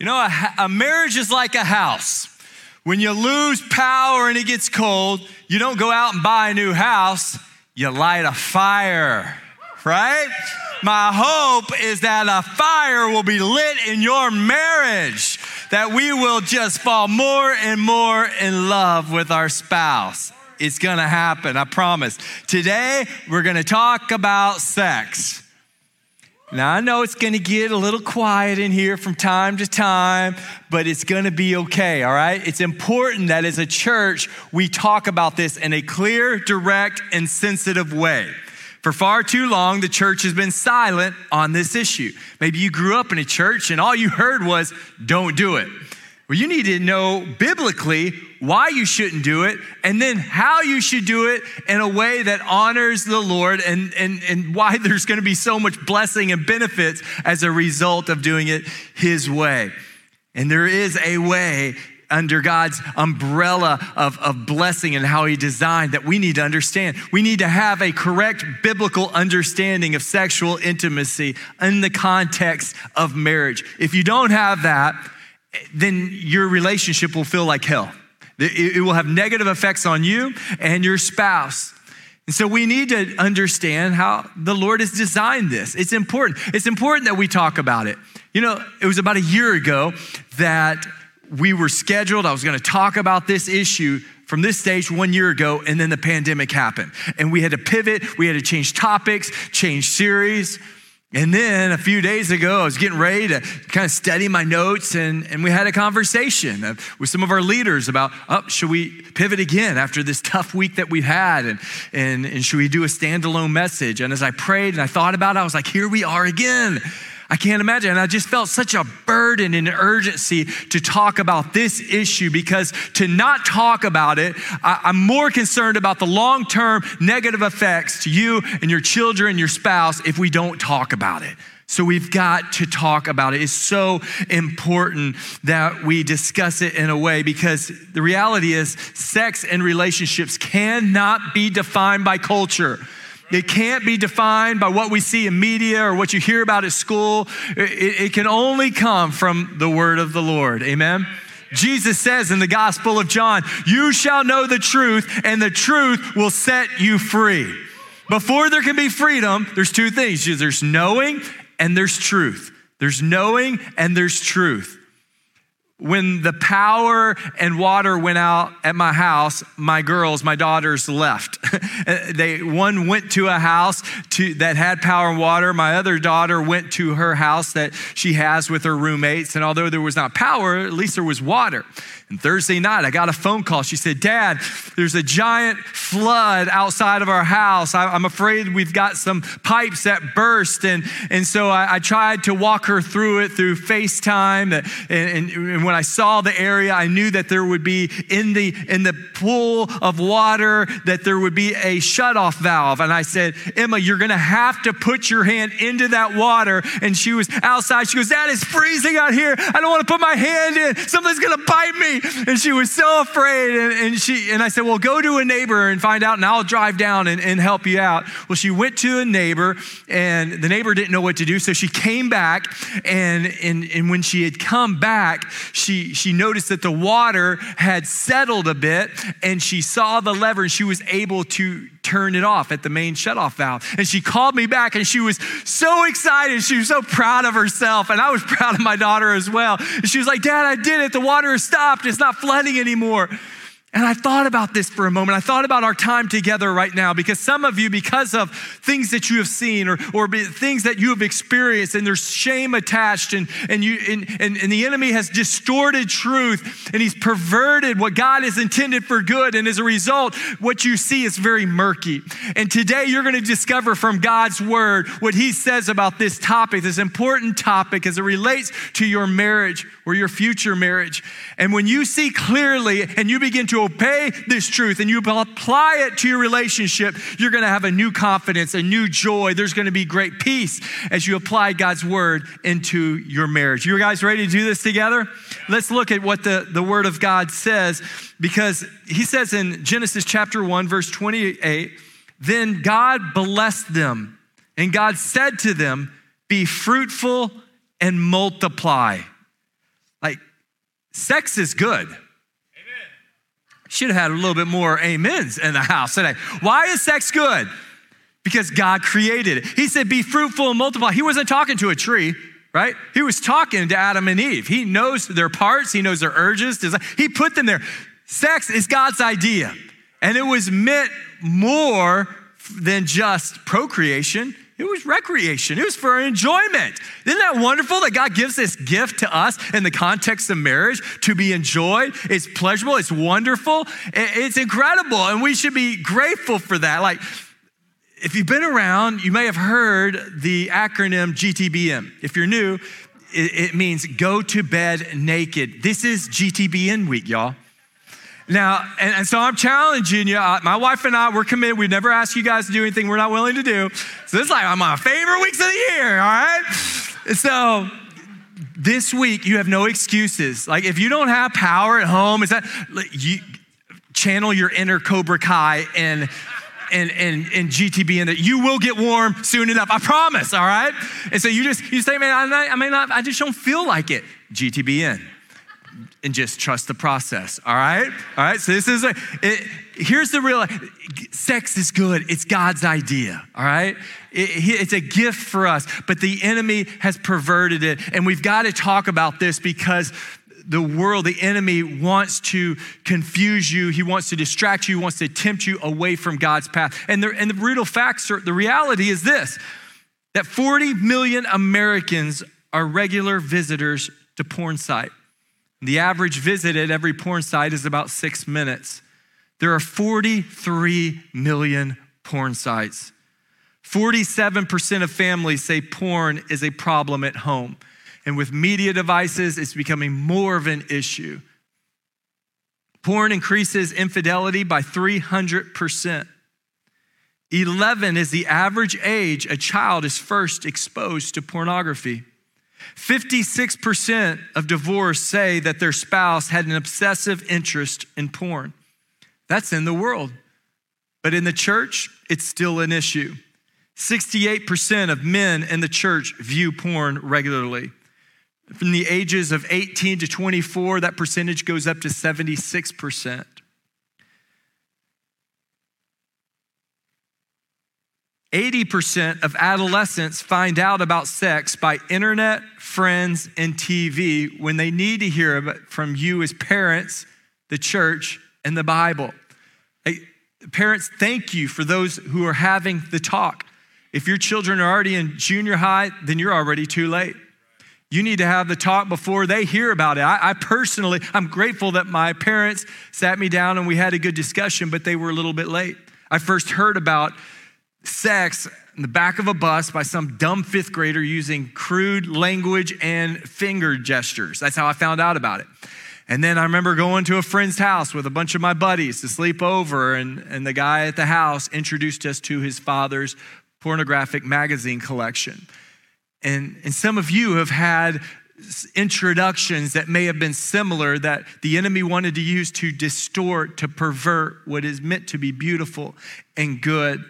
You know, a, a marriage is like a house. When you lose power and it gets cold, you don't go out and buy a new house, you light a fire, right? My hope is that a fire will be lit in your marriage, that we will just fall more and more in love with our spouse. It's gonna happen, I promise. Today, we're gonna talk about sex. Now, I know it's gonna get a little quiet in here from time to time, but it's gonna be okay, all right? It's important that as a church, we talk about this in a clear, direct, and sensitive way. For far too long, the church has been silent on this issue. Maybe you grew up in a church and all you heard was, don't do it. Well, you need to know biblically why you shouldn't do it and then how you should do it in a way that honors the Lord and, and, and why there's going to be so much blessing and benefits as a result of doing it His way. And there is a way under God's umbrella of, of blessing and how He designed that we need to understand. We need to have a correct biblical understanding of sexual intimacy in the context of marriage. If you don't have that, then your relationship will feel like hell. It will have negative effects on you and your spouse. And so we need to understand how the Lord has designed this. It's important. It's important that we talk about it. You know, it was about a year ago that we were scheduled. I was going to talk about this issue from this stage one year ago, and then the pandemic happened. And we had to pivot, we had to change topics, change series. And then a few days ago, I was getting ready to kind of study my notes, and, and we had a conversation uh, with some of our leaders about, oh, should we pivot again after this tough week that we've had? And, and, and should we do a standalone message? And as I prayed and I thought about it, I was like, here we are again. I can't imagine. And I just felt such a burden and urgency to talk about this issue because to not talk about it, I, am more concerned about the long term negative effects to you and your children and your spouse if we don't talk about it. So we've got to talk about it. It's so important that we discuss it in a way because the reality is sex and relationships cannot be defined by culture. It can't be defined by what we see in media or what you hear about at school. It, it can only come from the word of the Lord. Amen. Jesus says in the Gospel of John, You shall know the truth, and the truth will set you free. Before there can be freedom, there's two things there's knowing and there's truth. There's knowing and there's truth when the power and water went out at my house, my girls, my daughters left. they one went to a house to, that had power and water. My other daughter went to her house that she has with her roommates. And although there was not power, at least there was water. And Thursday night, I got a phone call. She said, Dad, there's a giant flood outside of our house. I, am afraid we've got some pipes that burst. And, and so I, I tried to walk her through it through FaceTime. And, and, and, when I saw the area, I knew that there would be in the, in the pool of water, that there would be a shutoff valve. And I said, Emma, you're going to have to put your hand into that water. And she was outside. She goes, Dad, it's freezing out here. I don't want to put my hand in. Something's going to bite me. And she was so afraid. And, and, she, and I said, Well, go to a neighbor and find out, and I'll drive down and, and help you out. Well, she went to a neighbor, and the neighbor didn't know what to do. So she came back. And, and, and when she had come back, she, she noticed that the water had settled a bit, and she saw the lever, and she was able to turn it off at the main shutoff valve. And she called me back and she was so excited. She was so proud of herself. And I was proud of my daughter as well. And she was like, Dad, I did it. The water has stopped. It's not flooding anymore. And I thought about this for a moment. I thought about our time together right now because some of you, because of things that you have seen or, or things that you have experienced, and there's shame attached, and, and, you, and, and, and the enemy has distorted truth and he's perverted what God has intended for good. And as a result, what you see is very murky. And today you're going to discover from God's word what he says about this topic, this important topic as it relates to your marriage or your future marriage. And when you see clearly and you begin to obey this truth and you apply it to your relationship, you're going to have a new confidence, a new joy. There's going to be great peace as you apply God's word into your marriage. You guys ready to do this together? Let's look at what the, the word of God says because he says in Genesis chapter 1, verse 28, then God blessed them and God said to them, Be fruitful and multiply Like, sex is good. Should have had a little bit more amens in the house today. Why is sex good? Because God created it. He said, Be fruitful and multiply. He wasn't talking to a tree, right? He was talking to Adam and Eve. He knows their parts, he knows their urges. He put them there. Sex is God's idea, and it was meant more than just procreation. It was recreation. It was for enjoyment. Isn't that wonderful that God gives this gift to us in the context of marriage to be enjoyed? It's pleasurable, it's wonderful, it's incredible, and we should be grateful for that. Like, if you've been around, you may have heard the acronym GTBN. If you're new, it, means go to bed naked. This is GTBN week, y'all. Now, and, and, so I'm challenging you. Uh, my wife and I, we're committed. We never ask you guys to do anything we're not willing to do. So this is like my favorite weeks of the year, all right? so this week, you have no excuses. Like if you don't have power at home, is that you channel your inner Cobra Kai and and, and, and GTB and that you will get warm soon enough. I promise, all right? And so you just, you say, man, I, I may not, I just don't feel like it. GTBN and just trust the process. All right? All right. So this is a, it, here's the real sex is good. It's God's idea. All right. It, it's a gift for us, but the enemy has perverted it. And we've got to talk about this because the world, the enemy wants to confuse you. He wants to distract you. He wants to tempt you away from God's path. And the, and the brutal facts are, the reality is this that 40 million Americans are regular visitors to porn site. The average visit at every porn site is about six minutes. There are 43 million porn sites. 47% of families say porn is a problem at home. And with media devices, it's becoming more of an issue. Porn increases infidelity by 300%. 11 is the average age a child is first exposed to pornography. 56% of divorced say that their spouse had an obsessive interest in porn. That's in the world. But in the church, it's still an issue. 68% of men in the church view porn regularly. From the ages of 18 to 24, that percentage goes up to 76%. 80% of adolescents find out about sex by internet, friends, and TV when they need to hear it from you as parents, the church, and the Bible. Hey, parents, thank you for those who are having the talk. If your children are already in junior high, then you're already too late. You need to have the talk before they hear about it. I, I, personally, I'm grateful that my parents sat me down and we had a good discussion, but they were a little bit late. I first heard about sex in the back of a bus by some dumb fifth grader using crude language and finger gestures. That's how I found out about it. And then I remember going to a friend's house with a bunch of my buddies to sleep over, and, and the guy at the house introduced us to his father's pornographic magazine collection. And, and some of you have had introductions that may have been similar that the enemy wanted to use to distort, to pervert what is meant to be beautiful and good.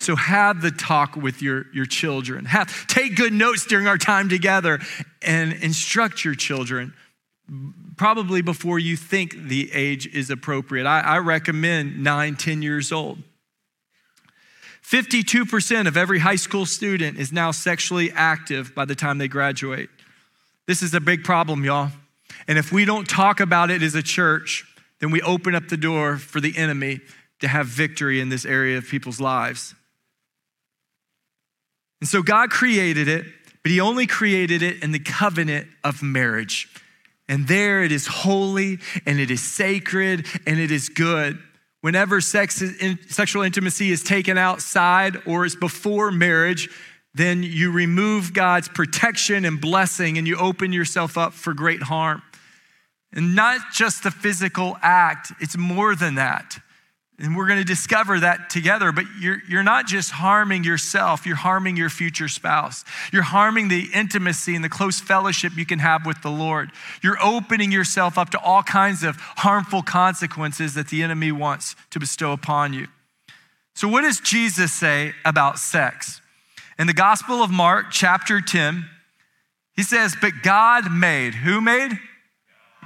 So have the talk with your, your children. Have, take good notes during our time together and instruct your children probably before you think the age is appropriate. I, I recommend nine, 10 years old. 52% of every high school student is now sexually active by the time they graduate. This is a big problem, y'all. And if we don't talk about it as a church, then we open up the door for the enemy to have victory in this area of people's lives. And so God created it, but He only created it in the covenant of marriage. And there it is holy and it is sacred and it is good. Whenever sex in, sexual intimacy is taken outside or is before marriage, then you remove God's protection and blessing and you open yourself up for great harm. And not just the physical act, it's more than that. And we're going to discover that together, but you're, you're not just harming yourself, you're harming your future spouse. You're harming the intimacy and the close fellowship you can have with the Lord. You're opening yourself up to all kinds of harmful consequences that the enemy wants to bestow upon you. So, what does Jesus say about sex? In the Gospel of Mark, chapter 10, he says, But God made, who made?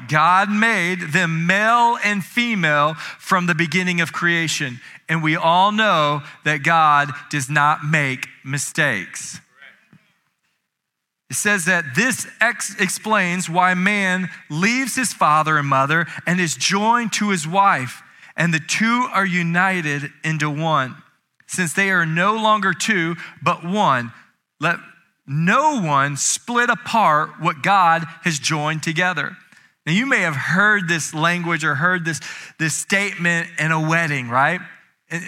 God made them male and female from the beginning of creation. And we all know that God does not make mistakes. It says that this ex- explains why man leaves his father and mother and is joined to his wife, and the two are united into one. Since they are no longer two, but one, let no one split apart what God has joined together. Now, you may have heard this language or heard this, this statement in a wedding, right?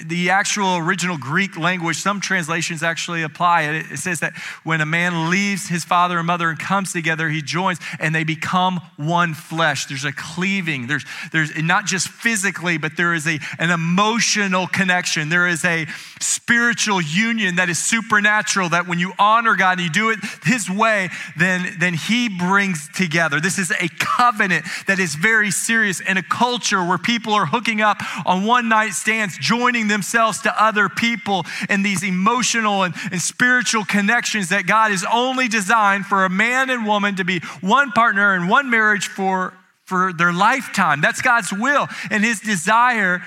The actual original Greek language, some translations actually apply it. It says that when a man leaves his father and mother and comes together, he joins and they become one flesh. There's a cleaving. There's, there's not just physically, but there is a, an emotional connection. There is a spiritual union that is supernatural that when you honor God and you do it his way, then, then he brings together. This is a covenant that is very serious in a culture where people are hooking up on one night stands, joining joining themselves to other people in these emotional and, and spiritual connections that God is only designed for a man and woman to be one partner and one marriage for, for their lifetime. That's God's will and his desire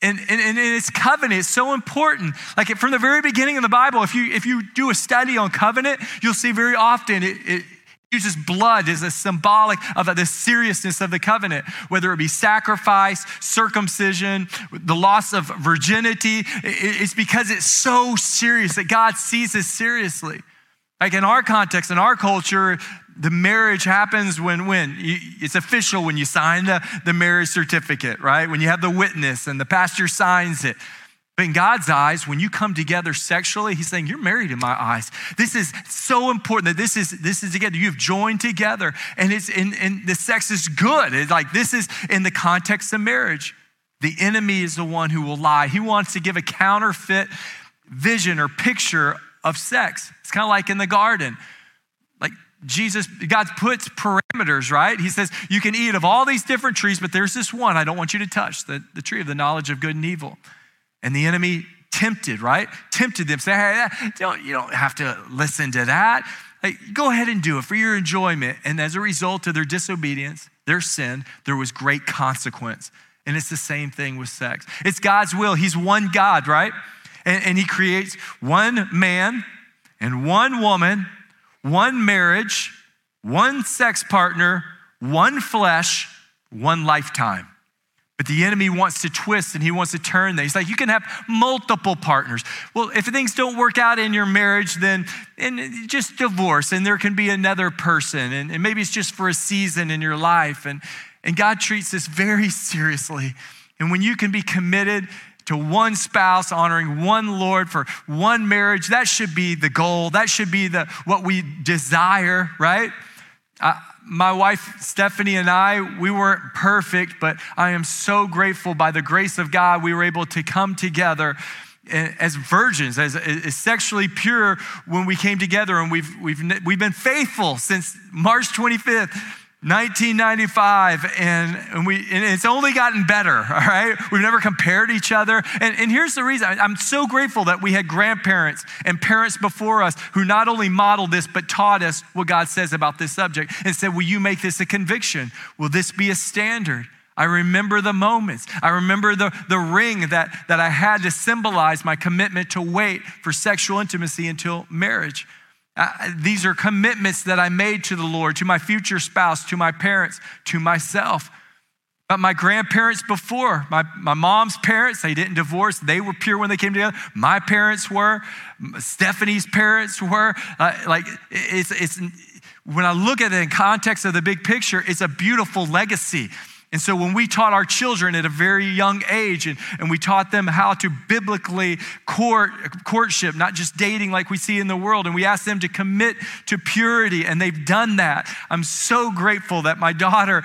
and, and, and its covenant is so important. Like from the very beginning of the Bible, if you if you do a study on covenant, you'll see very often it, it, uses blood as a symbolic of the seriousness of the covenant, whether it be sacrifice, circumcision, the loss of virginity. It's because it's so serious that God sees this seriously. Like in our context, in our culture, the marriage happens when when it's official when you sign the, the marriage certificate, right? When you have the witness and the pastor signs it. But in God's eyes, when you come together sexually, He's saying, You're married in my eyes. This is so important that this is this is together. You've joined together, and it's and, and the sex is good. It's like this is in the context of marriage. The enemy is the one who will lie. He wants to give a counterfeit vision or picture of sex. It's kind of like in the garden. Like Jesus, God puts parameters, right? He says, You can eat of all these different trees, but there's this one I don't want you to touch the, the tree of the knowledge of good and evil. And the enemy tempted, right? Tempted them, say, hey, don't, you don't have to listen to that. Like, go ahead and do it for your enjoyment. And as a result of their disobedience, their sin, there was great consequence. And it's the same thing with sex. It's God's will. He's one God, right? And, and He creates one man and one woman, one marriage, one sex partner, one flesh, one lifetime. But the enemy wants to twist and he wants to turn that. He's like, you can have multiple partners. Well, if things don't work out in your marriage, then and just divorce and there can be another person. And, and maybe it's just for a season in your life. And, and God treats this very seriously. And when you can be committed to one spouse, honoring one Lord for one marriage, that should be the goal. That should be the what we desire, right? My wife Stephanie and I, we weren't perfect, but I am so grateful by the grace of God we were able to come together as virgins, as, as, sexually pure when we came together, and we've, we've, we've been faithful since March 25th, 1995 and, and, we and it's only gotten better all right? We've never compared each other. And, and here's the reason. I'm so grateful that we had grandparents and parents before us who not only modeled this but taught us what god says about this subject and said will you make this a conviction? Will this be a standard? I remember the moments. I remember the, the ring that, that I had to symbolize my commitment to wait for sexual intimacy until marriage. These are commitments that I made to the Lord, to my future spouse, to my parents, to myself. But my grandparents before, my, my mom's parents, they didn't divorce. They were pure when they came together. My parents were. Stephanie's parents were. Uh, like, it's, it's, when I look at it in context of the big picture, it's a beautiful legacy. And so when we taught our children at a very young age and, and we taught them how to biblically court courtship, not just dating like we see in the world, and we asked them to commit to purity, and they've done that. I'm so grateful that my daughter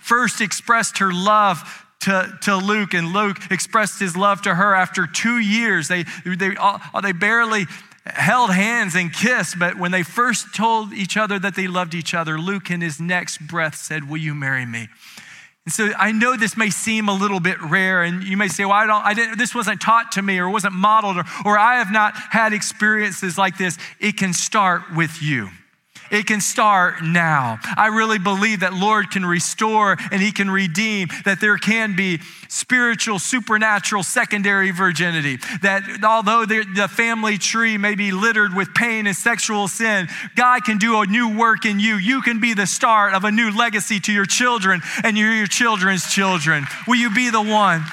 first expressed her love to, to Luke, and Luke expressed his love to her after two years. They, they, they barely held hands and kissed, but when they first told each other that they loved each other, Luke in his next breath said, Will you marry me? And so I know this may seem a little bit rare, and you may say, well, I don't, I didn't, this wasn't taught to me or wasn't modeled, or, or I have not had experiences like this. It can start with you. It can start now. I really believe that Lord can restore and he can redeem, that there can be spiritual, supernatural, secondary virginity. That although the family tree may be littered with pain and sexual sin, God can do a new work in you. You can be the start of a new legacy to your children and your, children's children. Will you be the one?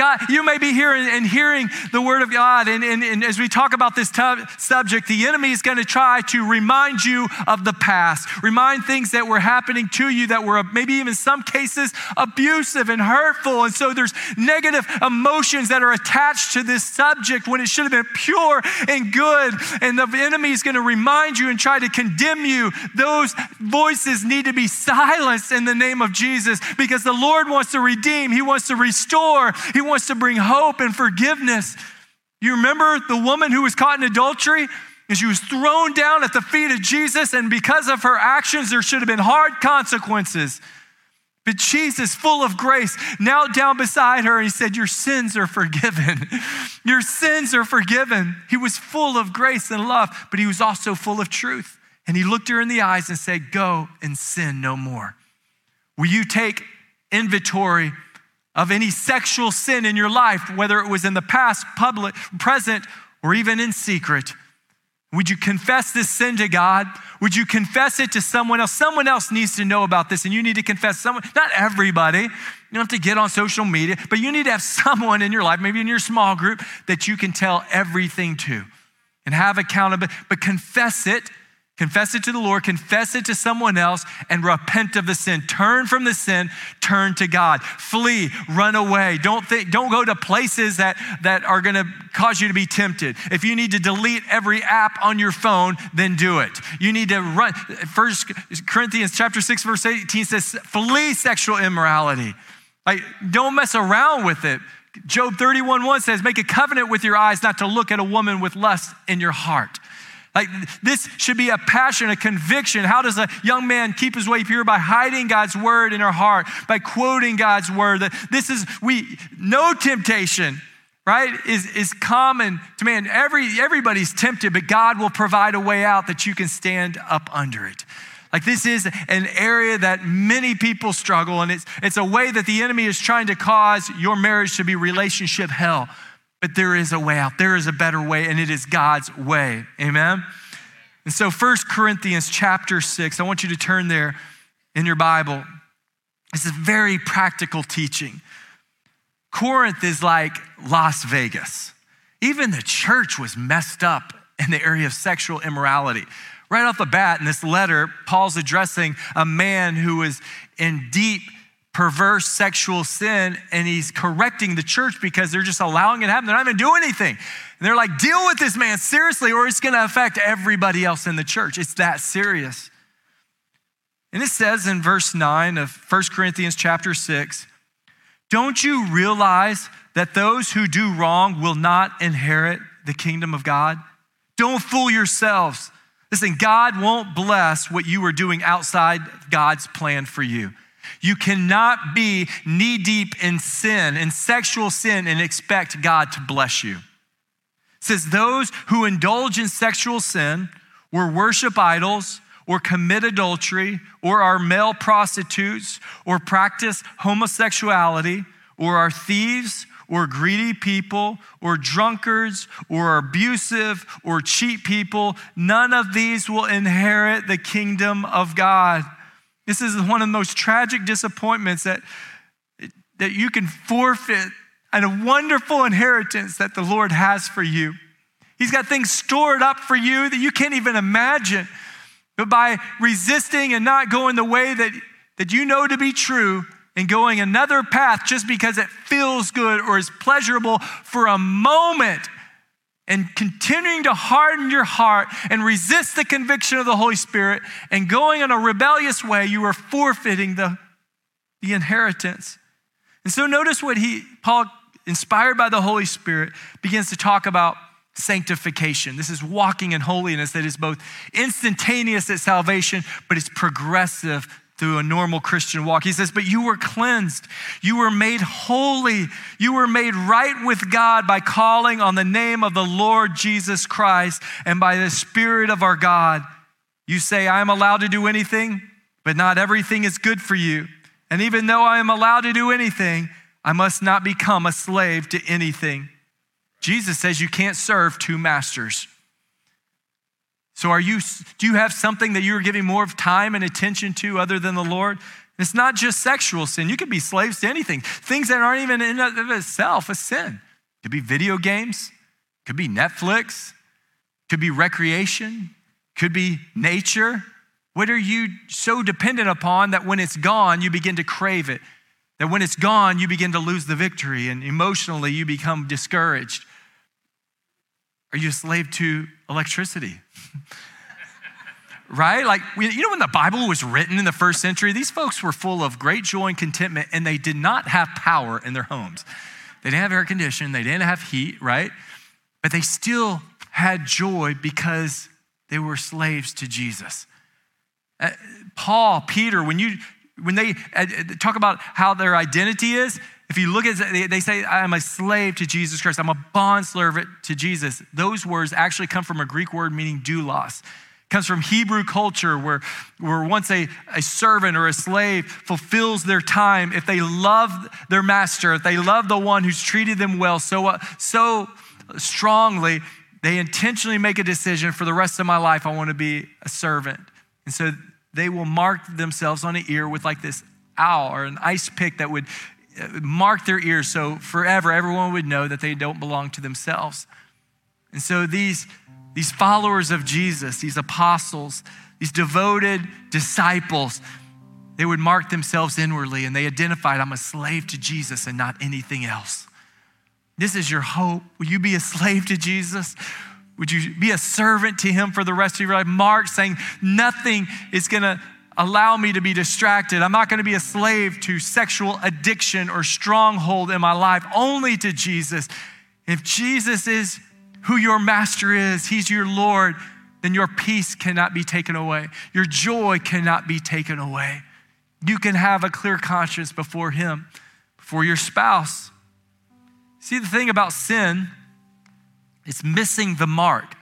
God, you may be hearing and hearing the word of God. And, and, and as we talk about this t- subject, the enemy is going to try to remind you of the past, remind things that were happening to you that were maybe even some cases abusive and hurtful. And so there's negative emotions that are attached to this subject when it should have been pure and good. And the enemy is going to remind you and try to condemn you. Those voices need to be silenced in the name of Jesus because the Lord wants to redeem, He wants to restore, He to bring hope and forgiveness. You remember the woman who was caught in adultery? And she was thrown down at the feet of Jesus, and because of her actions, there should have been hard consequences. But Jesus, full of grace, knelt down beside her and he said, Your sins are forgiven. Your sins are forgiven. He was full of grace and love, but he was also full of truth. And he looked her in the eyes and said, Go and sin no more. Will you take inventory of any sexual sin in your life, whether it was in the past, public, present, or even in secret. Would you confess this sin to God? Would you confess it to someone else? Someone else needs to know about this, and you need to confess someone, not everybody. You don't have to get on social media, but you need to have someone in your life, maybe in your small group, that you can tell everything to and have accountability. But confess it Confess it to the Lord, confess it to someone else, and repent of the sin. Turn from the sin, turn to God. Flee, run away. Don't think, don't go to places that, that are gonna cause you to be tempted. If you need to delete every app on your phone, then do it. You need to run. First Corinthians chapter 6, verse 18 says, flee sexual immorality. Like, don't mess around with it. Job 31 1 says, Make a covenant with your eyes not to look at a woman with lust in your heart. Like this should be a passion, a conviction. How does a young man keep his way pure? By hiding God's word in her heart, by quoting God's word. That this is we no temptation, right, is, is common to man. Every everybody's tempted, but God will provide a way out that you can stand up under it. Like this is an area that many people struggle, and it's it's a way that the enemy is trying to cause your marriage to be relationship hell. But there is a way out. There is a better way, and it is God's way. Amen? And so, First Corinthians chapter 6, I want you to turn there in your Bible. This is very practical teaching. Corinth is like Las Vegas. Even the church was messed up in the area of sexual immorality. Right off the bat, in this letter, Paul's addressing a man who was in deep perverse sexual sin and he's correcting the church because they're just allowing it to happen. They're not even doing anything. And they're like, deal with this man seriously or it's going to affect everybody else in the church. It's that serious. And it says in verse 9 of 1 Corinthians chapter 6, don't you realize that those who do wrong will not inherit the kingdom of God? Don't fool yourselves. Listen, God won't bless what you are doing outside God's plan for you. You cannot be knee deep in sin, in sexual sin, and expect God to bless you. It says, Those who indulge in sexual sin or worship idols or commit adultery or are male prostitutes or practice homosexuality or are thieves or greedy people or drunkards or abusive or cheat people, none of these will inherit the kingdom of God. This is one of the most tragic disappointments that, that you can forfeit and a wonderful inheritance that the Lord has for you. He's got things stored up for you that you can't even imagine. But by resisting and not going the way that, that you know to be true and going another path just because it feels good or is pleasurable for a moment, and continuing to harden your heart and resist the conviction of the Holy Spirit and going in a rebellious way, you are forfeiting the, the inheritance. And so notice what he, Paul, inspired by the Holy Spirit, begins to talk about sanctification. This is walking in holiness that is both instantaneous at salvation, but it's progressive through a normal Christian walk. He says, But you were cleansed. You were made holy. You were made right with God by calling on the name of the Lord Jesus Christ and by the Spirit of our God. You say, I am allowed to do anything, but not everything is good for you. And even though I am allowed to do anything, I must not become a slave to anything. Jesus says you can't serve two masters. So are you do you have something that you're giving more of time and attention to other than the Lord? It's not just sexual sin. You could be slaves to anything. Things that aren't even in of itself a sin. It could be video games, could be Netflix, could be recreation, could be nature. What are you so dependent upon that when it's gone, you begin to crave it? That when it's gone, you begin to lose the victory and emotionally you become discouraged. Are you a slave to electricity? right? Like, you know, when the Bible was written in the first century, these folks were full of great joy and contentment, and they did not have power in their homes. They didn't have air conditioning, they didn't have heat, right? But they still had joy because they were slaves to Jesus. Uh, Paul, Peter, when you when they uh, talk about how their identity is, if you look at they say, I'm a slave to Jesus Christ. I'm a bond servant to Jesus. Those words actually come from a Greek word meaning doulos. Comes from Hebrew culture where, where once a, a servant or a slave fulfills their time, if they love their master, if they love the one who's treated them well so, uh, so strongly, they intentionally make a decision for the rest of my life, I want to be a servant. And so they will mark themselves on an ear with like this owl or an ice pick that would mark their ears so forever everyone would know that they don't belong to themselves. And so these, these followers of Jesus, these apostles, these devoted disciples, they would mark themselves inwardly and they identified, I'm a slave to Jesus and not anything else. This is your hope. Will you be a slave to Jesus? Would you be a servant to him for the rest of your life? Mark saying, Nothing is going to allow me to be distracted. I'm not going to be a slave to sexual addiction or stronghold in my life, only to Jesus. If Jesus is who your master is, he's your Lord, then your peace cannot be taken away. Your joy cannot be taken away. You can have a clear conscience before him, before your spouse. See, the thing about sin, it's missing the mark.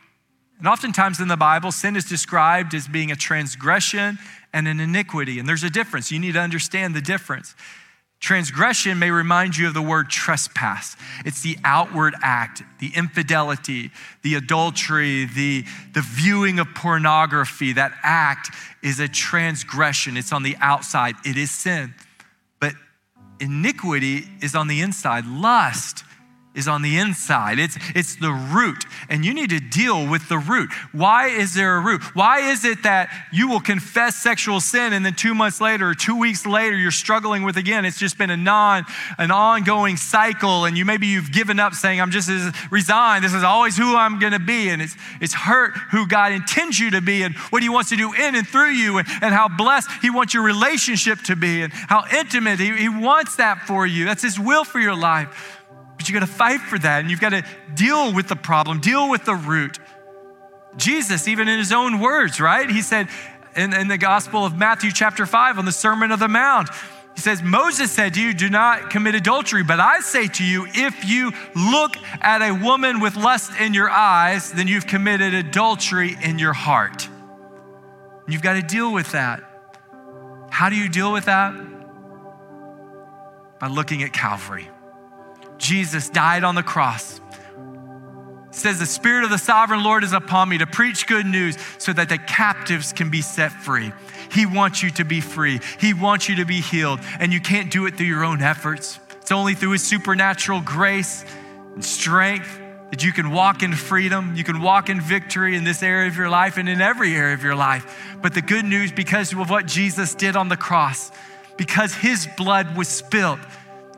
And oftentimes in the Bible, sin is described as being a transgression and an iniquity. And there's a difference. You need to understand the difference. Transgression may remind you of the word trespass. It's the outward act, the infidelity, the adultery, the, the viewing of pornography. That act is a transgression. It's on the outside, it is sin. But iniquity is on the inside. Lust is on the inside. It's, it's the root, and you need to deal with the root. Why is there a root? Why is it that you will confess sexual sin and then two months later or two weeks later you're struggling with again? It's just been a non, an ongoing cycle, and you maybe you've given up saying, I'm just resigned. This is always who I'm gonna be. And it's it's hurt who God intends you to be and what He wants to do in and through you, and, and how blessed He wants your relationship to be, and how intimate He, he wants that for you. That's His will for your life. But you got to fight for that and you've got to deal with the problem, deal with the root. Jesus, even in his own words, right? He said in, in the Gospel of Matthew, chapter 5, on the Sermon of the Mount, he says, Moses said to you, Do not commit adultery. But I say to you, if you look at a woman with lust in your eyes, then you've committed adultery in your heart. You've got to deal with that. How do you deal with that? By looking at Calvary. Jesus died on the cross. It says, The Spirit of the sovereign Lord is upon me to preach good news so that the captives can be set free. He wants you to be free, He wants you to be healed, and you can't do it through your own efforts. It's only through His supernatural grace and strength that you can walk in freedom, you can walk in victory in this area of your life and in every area of your life. But the good news, because of what Jesus did on the cross, because His blood was spilled,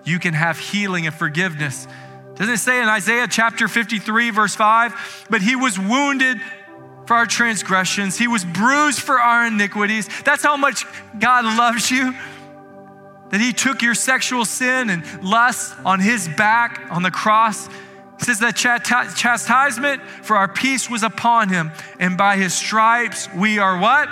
you can have healing and forgiveness. Doesn't it say in Isaiah chapter 53, verse 5? But he was wounded for our transgressions, he was bruised for our iniquities. That's how much God loves you. That he took your sexual sin and lust on his back on the cross. He says that chastisement for our peace was upon him, and by his stripes we are what?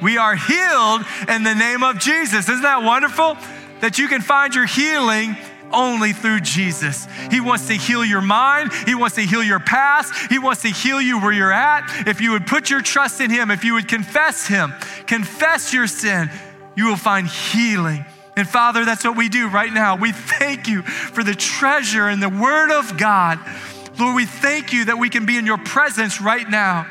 We are healed in the name of Jesus. Isn't that wonderful? That you can find your healing only through Jesus. He wants to heal your mind, He wants to heal your past, He wants to heal you where you're at. If you would put your trust in Him, if you would confess Him, confess your sin, you will find healing. And Father, that's what we do right now. We thank you for the treasure and the Word of God. Lord, we thank you that we can be in your presence right now.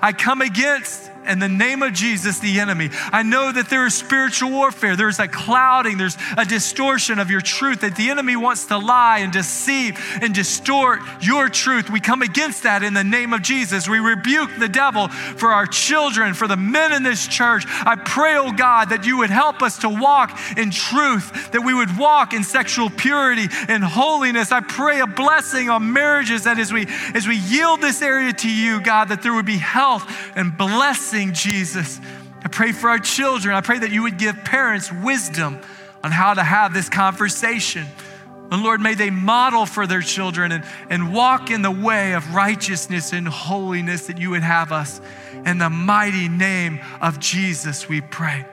I come against in the name of Jesus the enemy. I know that there is spiritual warfare. There's a clouding, there's a distortion of your truth, that the enemy wants to lie and deceive and distort your truth. We come against that in the name of Jesus. We rebuke the devil for our children, for the men in this church. I pray, oh God, that you would help us to walk in truth, that we would walk in sexual purity and holiness. I pray a blessing on marriages that as we as we yield this area to you, God, that there would be health and blessing Jesus. I pray for our children. I pray that you would give parents wisdom on how to have this conversation. And Lord, may they model for their children and, and walk in the way of righteousness and holiness that you would have us. In the mighty name of Jesus, we pray.